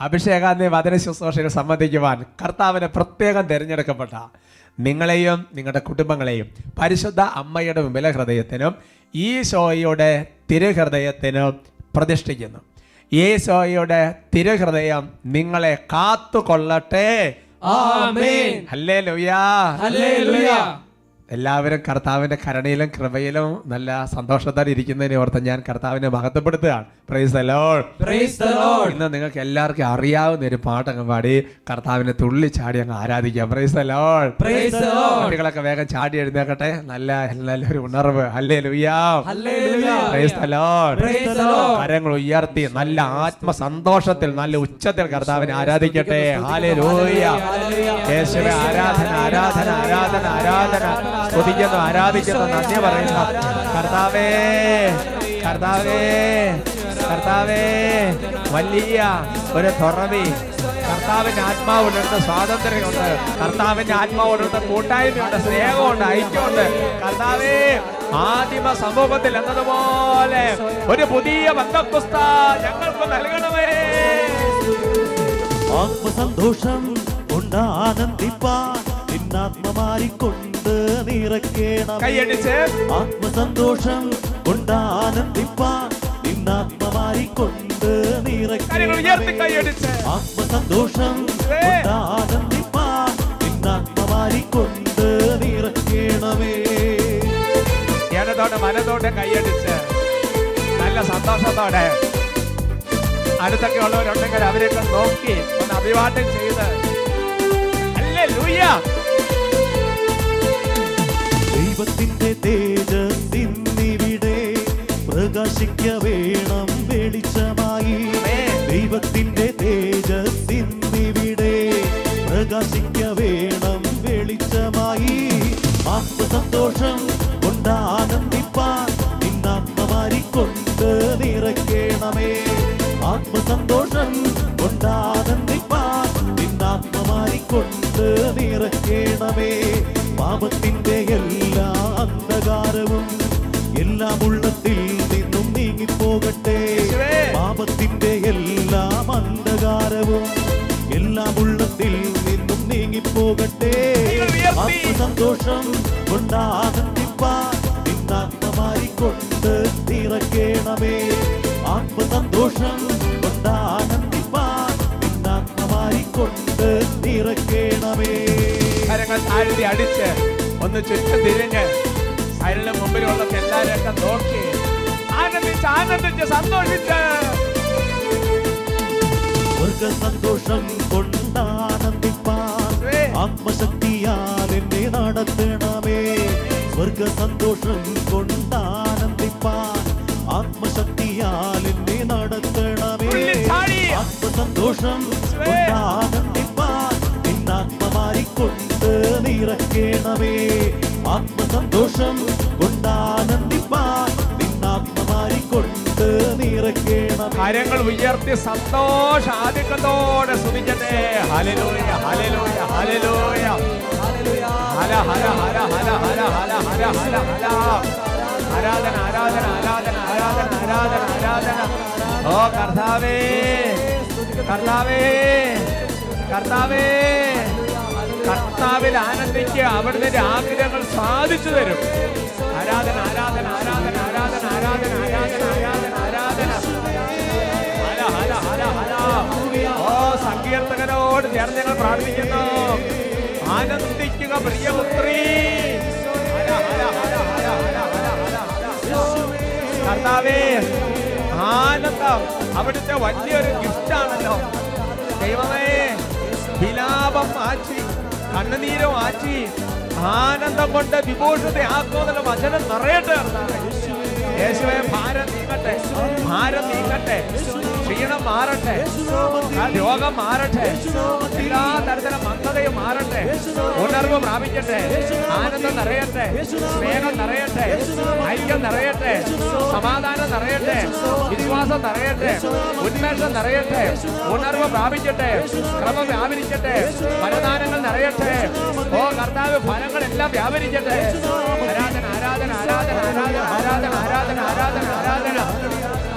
അഭിഷേകാന്തി വചന ശുശ്രൂഷയിൽ സംബന്ധിക്കുവാൻ കർത്താവിനെ പ്രത്യേകം തിരഞ്ഞെടുക്കപ്പെട്ട നിങ്ങളെയും നിങ്ങളുടെ കുടുംബങ്ങളെയും പരിശുദ്ധ അമ്മയുടെ വിമല ഹൃദയത്തിനും ഈ ഷോയുടെ തിരുഹൃദയത്തിനും പ്രതിഷ്ഠിക്കുന്നു. ഈ ഷോയുടെ തിരുഹൃദയം നിങ്ങളെ കാത്തുകൊള്ളട്ടെ. Amen. എല്ലാവരും കർത്താവിന്റെ കരുണയിലും കൃപയിലും നല്ല സന്തോഷത്തോടെ ഇരിക്കുന്നതിനെ ഓർത്ത് ഞാൻ കർത്താവിനെ മഹത്വപ്പെടുത്തുകയാണ്. Praise praise. ഇന്ന് നിങ്ങൾക്ക് എല്ലാവർക്കും അറിയാവുന്ന ഒരു പാട്ടങ്ങ് പാടി കർത്താവിനെ തുള്ളി ചാടി അങ്ങ് ആരാധിക്കാം. Praise praise. കുട്ടികളൊക്കെ വേഗം ചാടി എഴുന്നേക്കട്ടെ. നല്ല നല്ലൊരു ഉണർവ്. അല്ലേ. കരങ്ങൾ ഉയർത്തി നല്ല ആത്മസന്തോഷത്തിൽ നല്ല ഉച്ചത്തിൽ കർത്താവിനെ ആരാധിക്കട്ടെ. ആരാധന ആരാധന ആരാധന ആരാധന. സ്തുതിക്കുന്നു ആരാധിക്കുന്നു നന്ദി പറയുന്നു. കർത്താവേ കർത്താവേ കർത്താവേ വലിയ ഒരു തുറവി. കർത്താവിന്റെ ആത്മാവുണ്ട് സ്വാതന്ത്ര്യമുണ്ട്. കർത്താവിന്റെ ആത്മാവുണ്ട് കൂട്ടായ്മയുണ്ട് സ്നേഹമുണ്ട് ഐക്യമുണ്ട്. കർത്താവേ ആദിമ സമൂഹത്തിൽ എന്നതുപോലെ ഒരു പുതിയ ബന്ധപുസ്ത ഞങ്ങൾക്ക് നൽകണമേ. ആത്മസന്തോഷം കൊണ്ട് ആനന്ദിപ്പാൻ നിന്നാത്മമാരിക്കൊണ്ട് നിറക്കേണം കൈയടിച്ച്. ആത്മസന്തോഷം കൊണ്ട് ആനന്ദിപ്പാൻ നിന്നാത്മമാരിക്കൊണ്ട് നിറക്കേണം കൈയടിച്ച്. ആത്മസന്തോഷം കൊണ്ട് ആനന്ദിപ്പാൻ നിന്നാത്മമാരിക്കൊണ്ട് നിറക്കേണമേ. ഇടത്തോടെ മനതോടെ കൈയടിച്ച്. നല്ല സന്തോഷത്തോടെ. അടുത്തൊക്കെ ഉള്ളവരുണ്ടെങ്കിൽ അവരെയൊക്കെ നോക്കി ഒന്ന് അഭിവാദ്യം ചെയ്ത്. അല്ലേ ലൂയ്യ ദൈവത്തിന്റെ തേജസ് ഇന്നിവിടെ പ്രകാശിക്ക വേണം വെളിച്ചമായി ദൈവത്തിന്റെ തേജസ് ഇന്നിവിടെ പ്രകാശിക്ക വേണം വെളിച്ചമായി ആത്മസന്തോഷം കൊണ്ട് ആനന്ദിപ്പാൻ നിന്നാത്മമാരിക്കൊണ്ട് നിറക്കേണമേ ആത്മസന്തോഷം കൊണ്ട് ആനന്ദിപ്പാൻ നിന്നാത്മമാരിക്കൊണ്ട് നിറക്കേണമേ പാപത്തിന്റെ എല്ലാ അന്ധകാരവും എല്ലാം ഉള്ളത്തിൽ നിന്നും നീങ്ങിപ്പോകട്ടെ. പാപത്തിന്റെ എല്ലാ അന്ധകാരവും എല്ലാം ഉള്ളത്തിൽ നിന്നും നീങ്ങിപ്പോകട്ടെ സന്തോഷം ഉയർത്തി. ആത്മസന്തോഷം കൊണ്ട് തിറക്കേണമേ ആത്മസന്തോഷം നിറക്കേണമേ ആത്മസന്തോഷം കൊണ്ട് തിറക്കേണമേ കരങ്ങൾ താഴ്ത്തി അടിച്ച് ഒന്ന് ചുറ്റും തിരിഞ്ഞ് സൈഡിന് മുമ്പിലുള്ള എല്ലാരെയൊക്കെ നോക്കി ആനന്ദിച്ച് ആനന്ദിച്ച് സന്തോഷിച്ച്. സന്തോഷം കൊണ്ടാനന്ദിപ്പാൻ ആത്മശക്തിയാൽ എന്നെ നടത്തണമേ. സ്വർഗ സന്തോഷം കൊണ്ടാനന്ദിപ്പാൻ ആത്മശക്തിയാൽ എന്നെ നടത്തണമേ. ആത്മസന്തോഷം കൊണ്ടാനന്ദിപ്പാൻ നിന്നാത്മമാരിക്കൊണ്ട് നിറക്കേണമേ ആത്മസന്തോഷം കരങ്ങൾ ഉയർത്തി സന്തോഷ ആധിക്യത്തോടെ സ്തുതിക്കട്ടെ. Hallelujah hallelujah hallelujah. ഹല ഹല ഹല ഹല ഹല ഹല ഹല ഹല ഹല. ആരാധന ആരാധന ആരാധന ആരാധന ആരാധന ആരാധന. ഓ കർത്താവേ കർത്താവേ കർത്താവേ. കർത്താവിൽ ആനന്ദിക്കുക അവിടുത്തെ ആഗ്രഹങ്ങൾ സാധിച്ചു തരും. ആരാധന ആരാധന ആരാധന ആരാധന ആരാധന ഹല ഹല ഹല ഹല. ഓ സങ്കീർത്തകനോട് ചേർന്ന് ഞങ്ങൾ പ്രാർത്ഥിക്കുന്നു. ആനന്ദിക്കുക പ്രിയപുത്രി. കർത്താവേ ആനന്ദം അവിടുത്തെ വലിയൊരു ഗിഫ്റ്റാണല്ലോ. ദൈവമേ വിലാപം മാറ്റി കണ്ണുനീരം മാറ്റി ആനന്ദം കൊണ്ട് വിഭൂഷതയാക്കുമെന്നുള്ള വചനം നിറയട്ടെ. യേശുവേ ഭാരം നീങ്ങട്ടെ. ഭാരം നീങ്ങട്ടെ. ക്ഷീണം മാറട്ടെ. രോഗം മാറട്ടെ. എല്ലാ തരത്തിലും മന്ദതയും മാറട്ടെ. ഉണർവ് പ്രാപിക്കട്ടെ. ആനന്ദം നിറയട്ടെ. സ്നേഹം നിറയട്ടെ. ഐക്യം നിറയട്ടെ. സമാധാനം നിറയട്ടെ. വിശ്വാസം നിറയട്ടെ. ഉന്മേഷം നിറയട്ടെ. ഉണർവ് പ്രാപിക്കട്ടെ. ക്രമം വ്യാപരിക്കട്ടെ. ഫലദാനങ്ങൾ നിറയട്ടെ. ഓ കർത്താവ് ഫലങ്ങളെല്ലാം വ്യാപരിക്കട്ടെ. ആരാധന ആരാധന ആരാധന ആരാധന ആരാധന ആരാധന ആരാധന ആരാധന.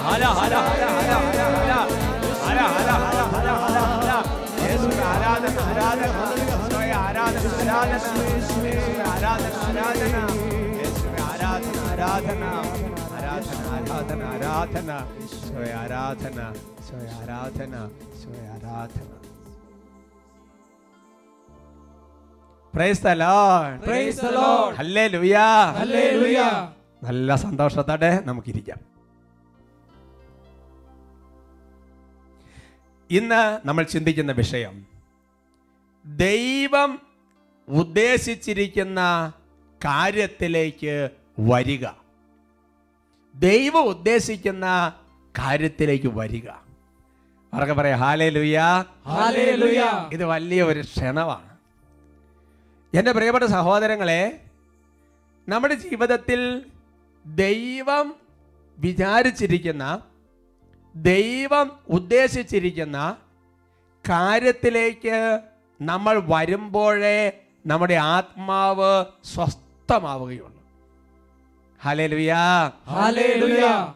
ഹല ഹല ഹല ഹല ഹല ഹല യേശുവേ ആരാധന ആരാധന. നല്ല സന്തോഷത്തോടെ നമുക്കിരിക്കാം. ഇന്ന് നമ്മൾ ചിന്തിക്കുന്ന വിഷയം ദൈവം ഉദ്ദേശിച്ചിരിക്കുന്ന കാര്യത്തിലേക്ക് വരിക. ദൈവം ഉദ്ദേശിക്കുന്ന കാര്യത്തിലേക്ക് വരിക. അവർക്ക് പറയാം? ഹാലേ ലുയാ Hallelujah. ഇത് വലിയ ഒരു ക്ഷണമാണ്. എന്റെ പ്രിയപ്പെട്ട സഹോദരങ്ങളെ നമ്മുടെ ജീവിതത്തിൽ ദൈവം വിചാരിച്ചിരിക്കുന്ന ദൈവം ഉദ്ദേശിച്ചിരിക്കുന്ന കാര്യത്തിലേക്ക് നമ്മൾ വരുമ്പോഴേ നമ്മുടെ ആത്മാവ് സ്വസ്ഥമാവുകയുള്ളൂ. ഹലേ ലുയാ Hallelujah.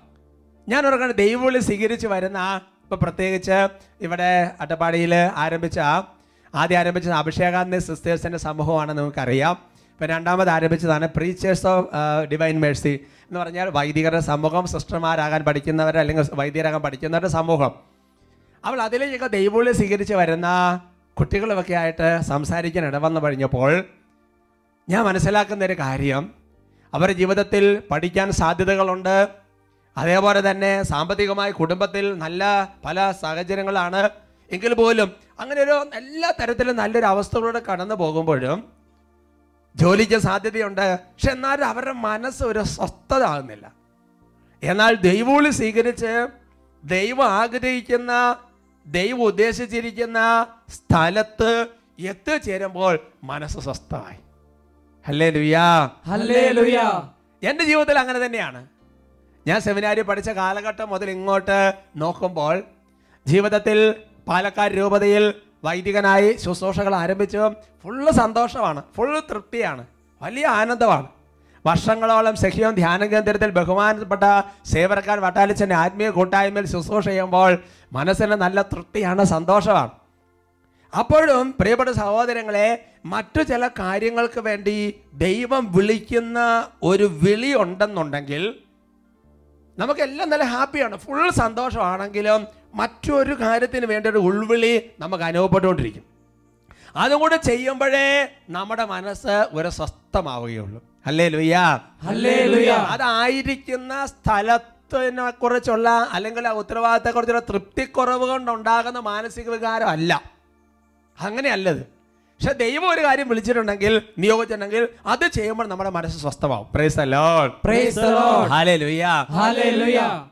ഞാൻ ഓർക്കണം ദൈവവിളി സ്വീകരിച്ച് വരുന്ന ഇപ്പൊ പ്രത്യേകിച്ച് ഇവിടെ അട്ടപ്പാടിയിൽ ആരംഭിച്ച ആദ്യം ആരംഭിച്ചത് അഭിഷേകാന്ത സിസ്റ്റേഴ്സിന്റെ സമൂഹമാണ് നമുക്കറിയാം. ഇപ്പൊ രണ്ടാമത് ആരംഭിച്ചതാണ് പ്രീച്ചേഴ്സ് ഓഫ് ഡിവൈൻ മേഴ്സി എന്ന് പറഞ്ഞാൽ വൈദികരുടെ സമൂഹം സിസ്റ്റർമാരാകാൻ പഠിക്കുന്നവർ അല്ലെങ്കിൽ വൈദികരാകാൻ പഠിക്കുന്നവരുടെ സമൂഹം. അവൾ അതിലേക്കൊക്കെ ദൈവവിളി സ്വീകരിച്ച് വരുന്ന കുട്ടികളുമൊക്കെ ആയിട്ട് സംസാരിക്കാൻ ഇടവന്നു കഴിഞ്ഞപ്പോൾ ഞാൻ മനസ്സിലാക്കുന്ന ഒരു കാര്യം. അവരുടെ ജീവിതത്തിൽ പഠിക്കാൻ സാധ്യതകളുണ്ട്. അതേപോലെ തന്നെ സാമ്പത്തികമായി കുടുംബത്തിൽ നല്ല പല സാഹചര്യങ്ങളാണ്. എങ്കിൽ പോലും അങ്ങനെ ഒരു എല്ലാ തരത്തിലും നല്ലൊരു അവസ്ഥകളോട് കടന്നു പോകുമ്പോഴും ജോലിക്ക് സാധ്യതയുണ്ട്. പക്ഷെ എന്നാലും അവരുടെ മനസ്സ് ഒരു സ്വസ്ഥത ആകുന്നില്ല എന്നാൽ ദൈവവിളി സ്വീകരിച്ച് ദൈവം ആഗ്രഹിക്കുന്ന ദൈവം ഉദ്ദേശിച്ചിരിക്കുന്ന സ്ഥലത്ത് എത്തിച്ചേരുമ്പോൾ മനസ്സ് സ്വസ്ഥമായി. അല്ലേ ലുയാ Hallelujah. എന്റെ ജീവിതത്തിൽ അങ്ങനെ തന്നെയാണ്. ഞാൻ സെമിനാരി പഠിച്ച കാലഘട്ടം മുതൽ ഇങ്ങോട്ട് നോക്കുമ്പോൾ ജീവിതത്തിൽ പാലക്കാട് രൂപതയിൽ വൈദികനായി ശുശ്രൂഷകൾ ആരംഭിച്ചു ഫുള്ള് സന്തോഷമാണ് ഫുള്ള് തൃപ്തിയാണ് വലിയ ആനന്ദമാണ്. വർഷങ്ങളോളം സഖ്യവും ധ്യാന കേന്ദ്രത്തിൽ ബഹുമാനപ്പെട്ട സേവർക്കാൻ വട്ടാലിച്ചന്റെ ആത്മീയ കൂട്ടായ്മയിൽ ശുശ്രൂഷ ചെയ്യുമ്പോൾ മനസ്സിന് നല്ല തൃപ്തിയാണ് സന്തോഷമാണ്. അപ്പോഴും പ്രിയപ്പെട്ട സഹോദരങ്ങളെ മറ്റു ചില കാര്യങ്ങൾക്ക് വേണ്ടി ദൈവം വിളിക്കുന്ന ഒരു വിളി ഉണ്ടെന്നുണ്ടെങ്കിൽ നമുക്കെല്ലാം നല്ല ഹാപ്പിയാണ്. ഫുൾ സന്തോഷമാണെങ്കിലും മറ്റൊരു കാര്യത്തിന് വേണ്ടി ഒരു ഉൾവിളി നമുക്ക് അനുഭവപ്പെട്ടുകൊണ്ടിരിക്കും. അതും കൂടെ ചെയ്യുമ്പോഴേ നമ്മുടെ മനസ്സ് ഒരു സ്വസ്ഥമാവുകയുള്ളൂ. അല്ലേ ലുയാ അതായിരിക്കുന്ന അതായിരിക്കുന്ന സ്ഥലത്തിനെ കുറിച്ചുള്ള അല്ലെങ്കിൽ ആ ഉത്തരവാദിത്തത്തെ കുറിച്ചുള്ള തൃപ്തിക്കുറവ് കൊണ്ടുണ്ടാകുന്ന മാനസിക വികാരം അല്ല. അങ്ങനെയല്ലത്. പക്ഷെ ദൈവം ഒരു കാര്യം വിളിച്ചിട്ടുണ്ടെങ്കിൽ നിയോഗിച്ചിട്ടുണ്ടെങ്കിൽ അത് ചെയ്യുമ്പോൾ നമ്മുടെ മനസ്സ് സ്വസ്ഥമാവും.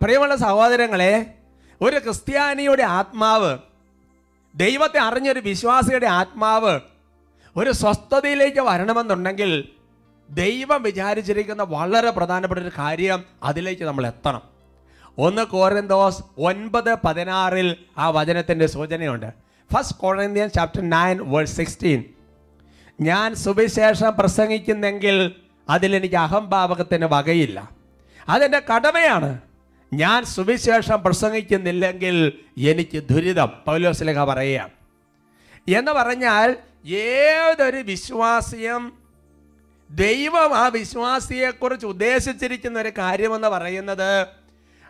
പ്രിയമുള്ള സഹോദരങ്ങളെ ഒരു ക്രിസ്ത്യാനിയുടെ ആത്മാവ് ദൈവത്തെ അറിഞ്ഞൊരു വിശ്വാസിയുടെ ആത്മാവ് ഒരു സ്വസ്ഥതയിലേക്ക് വരണമെന്നുണ്ടെങ്കിൽ ദൈവം വിചാരിച്ചിരിക്കുന്ന വളരെ പ്രധാനപ്പെട്ട ഒരു കാര്യം അതിലേക്ക് നമ്മൾ എത്തണം. ഒന്ന് കോരന്തോസ് ഒൻപത് പതിനാറിൽ ആ വചനത്തിന്റെ സൂചനയുണ്ട്. First Corinthian chapter nine verse sixteen ഞാൻ സുവിശേഷം പ്രസംഗിക്കുന്നെങ്കിൽ അതിലെനിക്ക് അഹംഭാവകത്തിന് വകയില്ല. അതെന്റെ കടമയാണ് ഞാൻ സുവിശേഷം പ്രസംഗിക്കുന്നില്ലെങ്കിൽ എനിക്ക് ദുരിതം. പൗലോസ്ലേഖ പറയുക എന്ന് പറഞ്ഞാൽ ഏതൊരു വിശ്വാസിയും ദൈവം ആ വിശ്വാസിയെക്കുറിച്ച് ഉദ്ദേശിച്ചിരിക്കുന്ന ഒരു കാര്യമെന്ന് പറയുന്നത്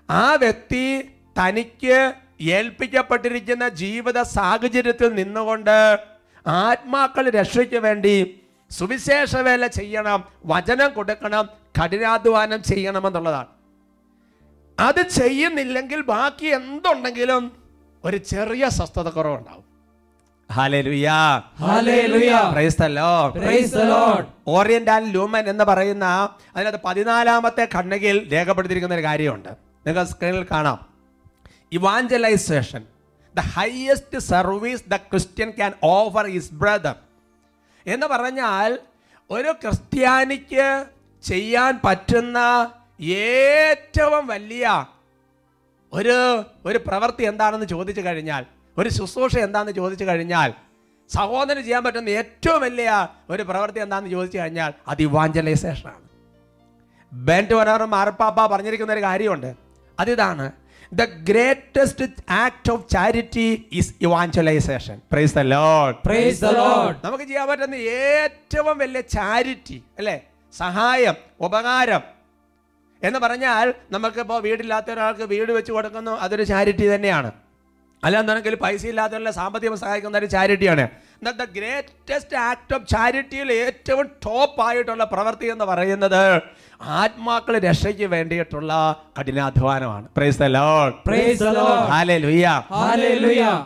ആ വ്യക്തി തനിക്ക് ഏൽപ്പിക്കപ്പെട്ടിരിക്കുന്ന ജീവിത സാഹചര്യത്തിൽ നിന്നുകൊണ്ട് ആത്മാക്കൾ രക്ഷയ്ക്ക് വേണ്ടി സുവിശേഷ വേല ചെയ്യണം വചനം കൊടുക്കണം കഠിനാധ്വാനം ചെയ്യണമെന്നുള്ളതാണ്. അത് ചെയ്യുന്നില്ലെങ്കിൽ ബാക്കി എന്തുണ്ടെങ്കിലും ഒരു ചെറിയ സ്വസ്ഥത കുറവുണ്ടാവും. ഓറിയന്റ് ആൻഡ് ലൂമൻ എന്ന് പറയുന്ന അതിനകത്ത് പതിനാലാമത്തെ ഖണ്ഡകയിൽ രേഖപ്പെടുത്തിയിരിക്കുന്ന ഒരു കാര്യമുണ്ട്. നിങ്ങൾ സ്ക്രീനിൽ കാണാം. Evangelisation the highest service the Christian can offer is brother എന്ന് പറഞ്ഞാൽ ഒരു ക്രിസ്ത്യാനിക്ക് ചെയ്യാൻ പറ്റുന്ന ഏറ്റവും വലിയ ഒരു ഒരു പ്രവൃത്തി എന്താണെന്ന് ചോദിച്ചു കഴിഞ്ഞാൽ ഒരു ശുശ്രൂഷ എന്താണെന്ന് ചോദിച്ചു കഴിഞ്ഞാൽ സഹോദരന് ചെയ്യാൻ പറ്റുന്ന ഏറ്റവും വലിയ ഒരു പ്രവൃത്തി എന്താണെന്ന് ചോദിച്ചു കഴിഞ്ഞാൽ അത് ഇവാഞ്ചലൈസേഷനാണ് ബെന്റ് വനോറും മാർപ്പാപ്പ പറഞ്ഞിരിക്കുന്ന ഒരു കാര്യമുണ്ട്. അതിതാണ് the greatest act of charity is evangelisation praise the Lord praise the Lord നമുക്ക് ചെയ്യാൻ പറ്റുന്ന ഏറ്റവും വലിയ ചാരിറ്റി അല്ലേ? സഹായം ഉപകാരം എന്ന് പറഞ്ഞാൽ നമുക്കിപ്പോൾ വീടില്ലാത്ത ഒരാൾക്ക് വീട് വെച്ച് കൊടുക്കുന്നു അതൊരു ചാരിറ്റി തന്നെയാണ്. അല്ലാന്നുണ്ടെങ്കിൽ പൈസ ഇല്ലാത്തവരുടെ സാമ്പത്തികം സഹായിക്കുന്ന ഒരു ചാരിറ്റിയാണ്. ദ ഗ്രേറ്റസ്റ്റ് ആക്ട് ഓഫ് ചാരിറ്റിയിൽ ഏറ്റവും ടോപ്പ് ആയിട്ടുള്ള പ്രവൃത്തി എന്ന് പറയുന്നത് ആത്മാക്കൾ രക്ഷയ്ക്ക് വേണ്ടിയിട്ടുള്ള കഠിനാധ്വാനമാണ്.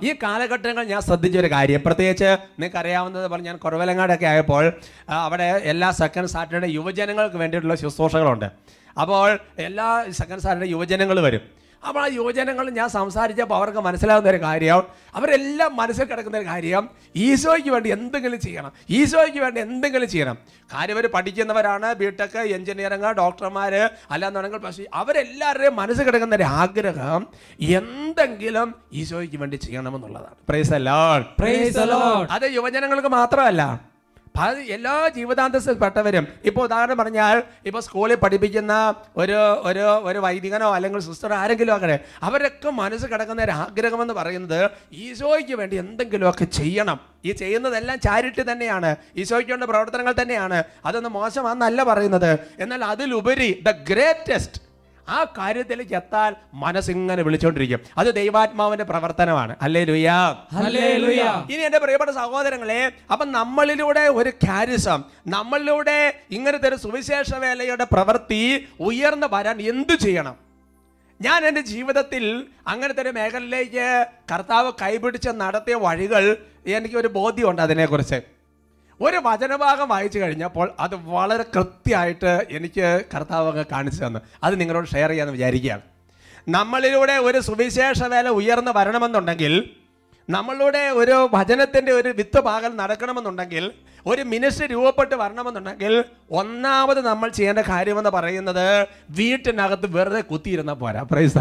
ഈ കാലഘട്ടങ്ങൾ ഞാൻ ശ്രദ്ധിച്ച ഒരു കാര്യം. പ്രത്യേകിച്ച് നിങ്ങൾക്ക് അറിയാവുന്നത് പോലെ ഞാൻ കുറവലങ്ങാടൊക്കെ ആയപ്പോൾ അവിടെ എല്ലാ സെക്കൻഡ് സാറ്റർഡേ യുവജനങ്ങൾക്ക് വേണ്ടിയിട്ടുള്ള ശുശ്രൂഷകളുണ്ട്. അപ്പോൾ എല്ലാ സെക്കൻഡ് സാറ്റർഡേ യുവജനങ്ങൾ വരും. അപ്പോൾ ആ യുവജനങ്ങൾ ഞാൻ സംസാരിച്ചപ്പോൾ അവർക്ക് മനസ്സിലാകുന്ന ഒരു കാര്യം. അവരെല്ലാം മനസ്സിൽ കിടക്കുന്ന ഒരു കാര്യം. ഈശോയ്ക്ക് വേണ്ടി എന്തെങ്കിലും ചെയ്യണം. ഈശോയ്ക്ക് വേണ്ടി എന്തെങ്കിലും ചെയ്യണം. കാര്യം അവർ പഠിക്കുന്നവരാണ് ബിടെക് എഞ്ചിനീയറിംഗ് ഡോക്ടർമാർ അല്ലാന്നുണ്ടെങ്കിൽ പക്ഷേ അവരെല്ലാവരുടെയും മനസ്സിൽ കിടക്കുന്ന ഒരു ആഗ്രഹം എന്തെങ്കിലും ഈശോയ്ക്ക് വേണ്ടി ചെയ്യണമെന്നുള്ളതാണ്. പ്രൈസ് അല്ലോ പ്രൈസ് Lord. അത് യുവജനങ്ങൾക്ക് മാത്രമല്ല. എല്ലാ ജീവിതാന്തസ്സിൽപ്പെട്ടവരും ഇപ്പോൾ ഉദാഹരണം പറഞ്ഞാൽ ഇപ്പോൾ സ്കൂളിൽ പഠിപ്പിക്കുന്ന ഒരു ഒരു ഒരു വൈദികനോ അല്ലെങ്കിൽ സിസ്റ്ററോ ആരെങ്കിലും അങ്ങനെ അവരൊക്കെ മനസ്സ് കിടക്കുന്ന ഒരു ആഗ്രഹം എന്ന് പറയുന്നത് ഈശോയ്ക്ക് വേണ്ടി എന്തെങ്കിലുമൊക്കെ ചെയ്യണം. ഈ ചെയ്യുന്നതെല്ലാം ചാരിറ്റി തന്നെയാണ് ഈശോയ്ക്ക് വേണ്ട പ്രവർത്തനങ്ങൾ തന്നെയാണ്. അതൊന്നും മോശമാണെന്നല്ല പറയുന്നത്. എന്നാൽ അതിലുപരി ദ ഗ്രേറ്റസ്റ്റ് ആ കാര്യത്തിലേക്ക് എത്താൻ മനസ്സിങ്ങനെ വിളിച്ചോണ്ടിരിക്കും. അത് ദൈവാത്മാവിന്റെ പ്രവർത്തനമാണ്. അല്ലേ ലുയാ ഇനി എന്റെ പ്രിയപ്പെട്ട സഹോദരങ്ങളെ അപ്പൊ നമ്മളിലൂടെ ഒരു ക്യാരിസം നമ്മളിലൂടെ ഇങ്ങനത്തെ ഒരു സുവിശേഷ വേലയുടെ പ്രവൃത്തി ഉയർന്നു വരാൻ എന്തു ചെയ്യണം? ഞാൻ എന്റെ ജീവിതത്തിൽ അങ്ങനത്തെ ഒരു മേഖലയിലേക്ക് കർത്താവ് കൈപിടിച്ച് നടത്തിയ വഴികൾ എനിക്ക് ഒരു ബോധ്യമുണ്ട് അതിനെക്കുറിച്ച്. ഒരു വചനഭാഗം വായിച്ചു കഴിഞ്ഞപ്പോൾ അത് വളരെ കൃത്യമായിട്ട് എനിക്ക് കർത്താവ് കാണിച്ചു തന്നു. അത് നിങ്ങളോട് ഷെയർ ചെയ്യാമെന്ന് വിചാരിക്കുകയാണ്. നമ്മളിലൂടെ ഒരു സുവിശേഷ വേല ഉയർന്നു വരണമെന്നുണ്ടെങ്കിൽ നമ്മളുടെ ഒരു വചനത്തിന്റെ ഒരു വിത്ത് പാകൽ നടക്കണമെന്നുണ്ടെങ്കിൽ ഒരു മിനിസ്റ്റർ രൂപപ്പെട്ട് വരണമെന്നുണ്ടെങ്കിൽ ഒന്നാമത് നമ്മൾ ചെയ്യേണ്ട കാര്യമെന്ന് പറയുന്നത് വീട്ടിനകത്ത് വെറുതെ കുത്തിയിരുന്ന പോരാ. പ്രൈസ്.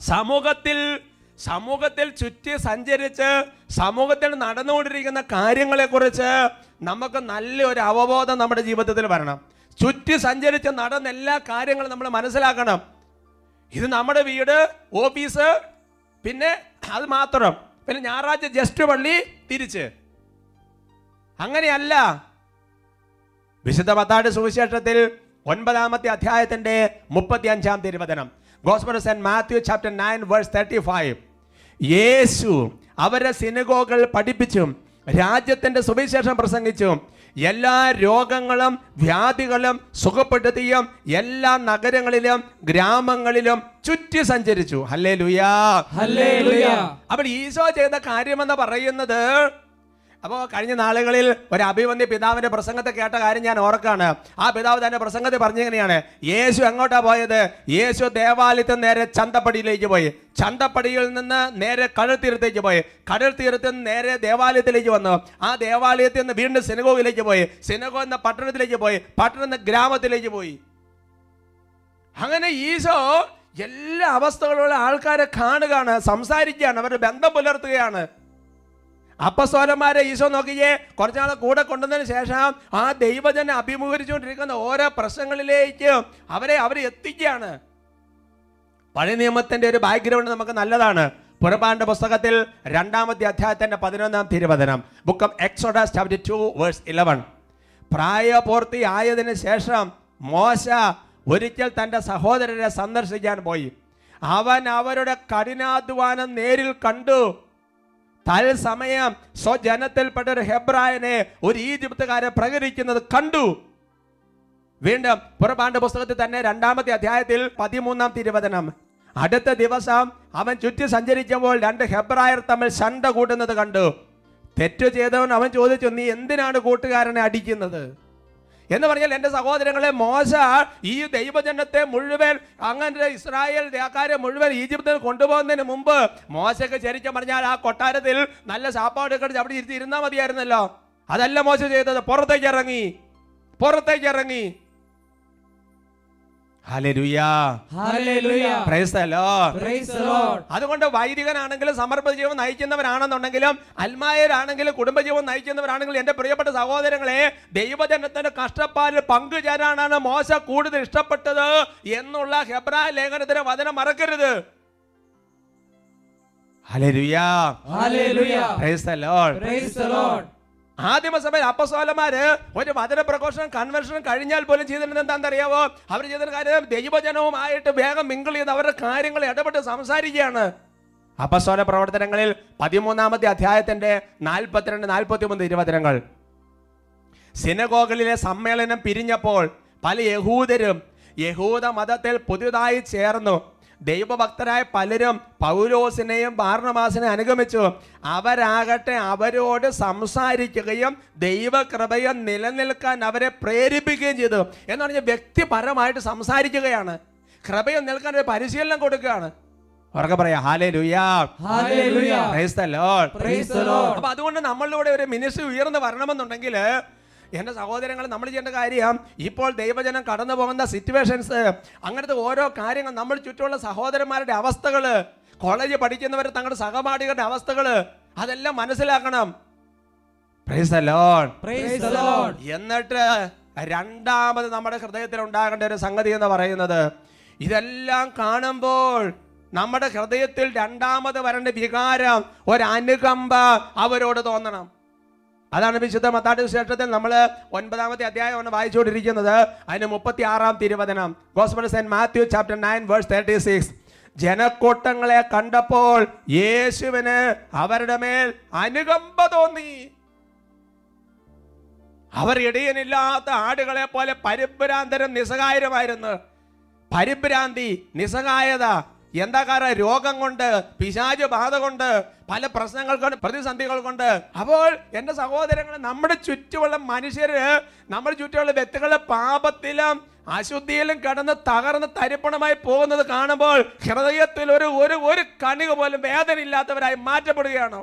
സമൂഹത്തിൽ സമൂഹത്തിൽ ചുറ്റി സഞ്ചരിച്ച് സമൂഹത്തിൽ നടന്നുകൊണ്ടിരിക്കുന്ന കാര്യങ്ങളെക്കുറിച്ച് നമുക്ക് നല്ലൊരു അവബോധം നമ്മുടെ ജീവിതത്തിൽ വരണം. ചുറ്റി സഞ്ചരിച്ച് നടന്ന എല്ലാ കാര്യങ്ങളും നമ്മൾ മനസ്സിലാക്കണം. ഇത് നമ്മുടെ വീട് ഓഫീസ് പിന്നെ അത് മാത്രം. പിന്നെ ഞായറാഴ്ച ജസ്റ്റ് പള്ളി തിരിച്ച്. അങ്ങനെയല്ല. വിശുദ്ധ പത്താട് സുവിശേഷത്തിൽ ഒൻപതാമത്തെ അധ്യായത്തിന്റെ മുപ്പത്തി അഞ്ചാം തിരുവചനം. Gospel saint Matthew chapter nine verse thirty five യേശു അവരെ സിനുഗോകൾ പഠിപ്പിച്ചും രാജ്യത്തിന്റെ സുവിശേഷം പ്രസംഗിച്ചും. എല്ലാ രോഗങ്ങളും വ്യാധികളും സുഖപ്പെടുത്തിയും എല്ലാ നഗരങ്ങളിലും ഗ്രാമങ്ങളിലും ചുറ്റി സഞ്ചരിച്ചു. ഹല്ലേ ലുയാ. അപ്പോൾ ഈശോ ചെയ്ത കാര്യമെന്ന് പറയുന്നത് അപ്പോൾ കഴിഞ്ഞ നാളുകളിൽ ഒരു അഭിവന്യ പിതാവിന്റെ പ്രസംഗത്തെ കേട്ട കാര്യം ഞാൻ ഓർക്കാണ്. ആ പിതാവ് തന്നെ പ്രസംഗത്തിൽ പറഞ്ഞെങ്ങനെയാണ് യേശു എങ്ങോട്ടാ പോയത്? യേശു ദേവാലയത്തിൽ നേരെ ചന്തപ്പടിയിലേക്ക് പോയി. ചന്തപ്പടിയിൽ നിന്ന് നേരെ കടൽ തീരത്തേക്ക് പോയി. കടൽ തീരത്ത് നിന്ന് നേരെ ദേവാലയത്തിലേക്ക് വന്നു. ആ ദേവാലയത്തിൽ നിന്ന് വീണ്ടും സിനഗോഗിലേക്ക് പോയി. സിനഗോ എന്ന പട്ടണത്തിലേക്ക് പോയി. പട്ടണം എന്ന ഗ്രാമത്തിലേക്ക് പോയി. അങ്ങനെ ഈശോ എല്ലാ അവസ്ഥകളുള്ള ആൾക്കാരെ കാണുകയാണ് സംസാരിക്കുകയാണ് അവരുടെ ബന്ധം പുലർത്തുകയാണ്. അപ്പസ്വലന്മാരെ ഈശോ നോക്കിയേ കുറച്ചാളെ കൂടെ കൊണ്ടുവന്നതിന് ശേഷം ആ ദൈവജനെ അഭിമുഖീകരിച്ചുകൊണ്ടിരിക്കുന്ന ഓരോ പ്രശ്നങ്ങളിലേക്ക് അവരെ അവരെ എത്തിക്കുകയാണ്. പഴയ നിയമത്തിന്റെ ഒരു ബാക്ക്ഗ്രൗണ്ട് നമുക്ക് നല്ലതാണ്. പുറപ്പാണ്ട പുസ്തകത്തിൽ രണ്ടാമത്തെ അധ്യായത്തിന്റെ പതിനൊന്നാം തിരുവചനം book of Exodus chapter two verse eleven പ്രായപൂർത്തി ആയതിനു ശേഷം മോശ ഒരിക്കൽ തന്റെ സഹോദരരെ സന്ദർശിക്കാൻ പോയി. അവൻ അവരുടെ കഠിനാധ്വാനം നേരിൽ കണ്ടു. തത്സമയം സ്വജനത്തിൽപ്പെട്ട ഒരു ഹെബ്രായനെ ഒരു ഈജിപ്തുകാരെ പ്രകരിക്കുന്നത് കണ്ടു. വീണ്ടും പുറപാണ്ട് പുസ്തകത്തിൽ തന്നെ രണ്ടാമത്തെ അധ്യായത്തിൽ പതിമൂന്നാം തിരുവചനം. അടുത്ത ദിവസം അവൻ ചുറ്റി സഞ്ചരിക്കുമ്പോൾ രണ്ട് ഹെബ്രായർ തമ്മിൽ ശണ്ട കൂട്ടുന്നത് കണ്ടു. തെറ്റു ചെയ്തവൻ അവൻ ചോദിച്ചു നീ എന്തിനാണ് കൂട്ടുകാരനെ അടിക്കുന്നത്? എന്ന് പറഞ്ഞാൽ എന്റെ സഹോദരങ്ങളെ മോശ ഈ ദൈവജനത്തെ മുഴുവൻ അങ്ങനെ ഇസ്രായേൽ രാക്കാരെ മുഴുവൻ ഈജിപ്തിൽ കൊണ്ടുപോകുന്നതിന് മുമ്പ് മോശയ്ക്ക് ശരിക്കും പറഞ്ഞാൽ ആ കൊട്ടാരത്തിൽ നല്ല സാപ്പാട് കടിച്ച് അവിടെ ഇരുത്തി ഇരുന്നാൽ മതിയായിരുന്നല്ലോ. അതല്ല മോശം ചെയ്തത്. പുറത്തേക്ക് ഇറങ്ങി. പുറത്തേക്ക് ഇറങ്ങി. അതുകൊണ്ട് വൈദികനാണെങ്കിലും സമർപ്പിത ജീവൻ നയിക്കുന്നവരാണെന്നുണ്ടെങ്കിലും അൽമായരാണെങ്കിലും കുടുംബജീവൻ നയിക്കുന്നവരാണെങ്കിലും എന്റെ പ്രിയപ്പെട്ട സഹോദരങ്ങളെ ദൈവജനത്തിന്റെ കഷ്ടപ്പാടിൽ പങ്കുചേരാനാണ് മോശ കൂടുതൽ ഇഷ്ടപ്പെട്ടത് എന്നുള്ള ഹെബ്രായ ലേഖനത്തിന് വചനം മറക്കരുത്. ഹലരുയാ ഹലരുയാ Praise the Lord. Praise the Lord. ആദിമസഭയിൽ അപ്പസോലമാര് ഒരു വചന പ്രഘോഷണം കൺവെൻഷനും കഴിഞ്ഞാൽ പോലും ചെയ്തിരുന്നത് എന്താണെന്ന് അറിയാവോ അവർ ചെയ്ത കാര്യം ദൈവജനവുമായിട്ട് വേഗം മിങ്കിൾ ചെയ്ത് അവരുടെ കാര്യങ്ങൾ ഇടപെട്ട് സംസാരിക്കുകയാണ്. അപ്പസ്വല പ്രവർത്തനങ്ങളിൽ പതിമൂന്നാമത്തെ അധ്യായത്തിന്റെ നാൽപ്പത്തിരണ്ട് നാൽപ്പത്തി മൂന്ന് ഇരുപത്തിരങ്ങൾ സിനഗോകളിലെ സമ്മേളനം പിരിഞ്ഞപ്പോൾ പല യഹൂദരും യഹൂദ മതത്തിൽ പുതുതായി ചേർന്നു. ദൈവഭക്തരായ പലരും പൗലോസിനെയും ബാർണമാസിനെ അനുഗമിച്ചു അവരാകട്ടെ അവരോട് സംസാരിക്കുകയും ദൈവകൃപയെ നിലനിൽക്കാൻ അവരെ പ്രേരിപ്പിക്കുകയും ചെയ്തു എന്ന് പറഞ്ഞാൽ വ്യക്തിപരമായിട്ട് സംസാരിക്കുകയാണ് കൃപയെ നിൽക്കാൻ ഒരു പരിശീലനം കൊടുക്കുകയാണ് ഉറക്കെ പറയാ ഹാലേ ലുയാ Hallelujah. Praise the Lord. Praise the Lord. അപ്പൊ അതുകൊണ്ട് നമ്മളിലൂടെ ഒരു മിനിസ്റ്റർ ഉയർന്നു വരണമെന്നുണ്ടെങ്കിൽ എന്റെ സഹോദരങ്ങൾ നമ്മൾ ചെയ്യേണ്ട കാര്യം ഇപ്പോൾ ദൈവജനം കടന്നു പോകുന്ന സിറ്റുവേഷൻസ് അങ്ങനത്തെ ഓരോ കാര്യങ്ങൾ നമ്മൾ ചുറ്റുമുള്ള സഹോദരന്മാരുടെ അവസ്ഥകൾ കോളേജ് പഠിക്കുന്നവർ തങ്ങളുടെ സഹപാഠികളുടെ അവസ്ഥകൾ അതെല്ലാം മനസ്സിലാക്കണം praise the Lord. Praise the Lord. എന്നിട്ട് രണ്ടാമത് നമ്മുടെ ഹൃദയത്തിൽ ഉണ്ടാകേണ്ട ഒരു സംഗതി എന്ന് പറയുന്നത് ഇതെല്ലാം കാണുമ്പോൾ നമ്മുടെ ഹൃദയത്തിൽ രണ്ടാമത് വരേണ്ട വികാരം ഒരനുകമ്പ അനുകമ്പ അവരോട് തോന്നണം അതാണ് വിശുദ്ധ മത്താട്ട് വിശേഷത്തിൽ നമ്മൾ ഒൻപതാമത്തെ അധ്യായമാണ് വായിച്ചുകൊണ്ടിരിക്കുന്നത്. അതിന് മുപ്പത്തി ആറാം തിരുവചനം. Gospel saint Matthew chapter nine verse thirty six ജനക്കൂട്ടങ്ങളെ കണ്ടപ്പോൾ യേശുവിന് അവരുടെ മേൽ അനുകമ്പ തോന്നി. അവർ ഇടയനില്ലാത്ത ആടുകളെ പോലെ പരിഭ്രാന്തരും നിസ്സഹായരുമായിരുന്നു. പരിഭ്രാന്തി നിസ്സഹായത എന്താ കാരണം രോഗം കൊണ്ട് പിശാച് ബാധ കൊണ്ട് പല പ്രശ്നങ്ങൾ കൊണ്ട് പ്രതിസന്ധികൾ കൊണ്ട്. അപ്പോൾ എന്റെ സഹോദരങ്ങൾ നമ്മുടെ ചുറ്റുമുള്ള മനുഷ്യര് നമ്മുടെ ചുറ്റുമുള്ള വ്യക്തികളുടെ പാപത്തിലും അശുദ്ധിയിലും കടന്ന് തകർന്ന് തരിപ്പണമായി പോകുന്നത് കാണുമ്പോൾ ഹൃദയത്തിൽ ഒരു ഒരു ഒരു കണിക പോലും വേദന ഇല്ലാത്തവരായി മാറ്റപ്പെടുകയാണോ?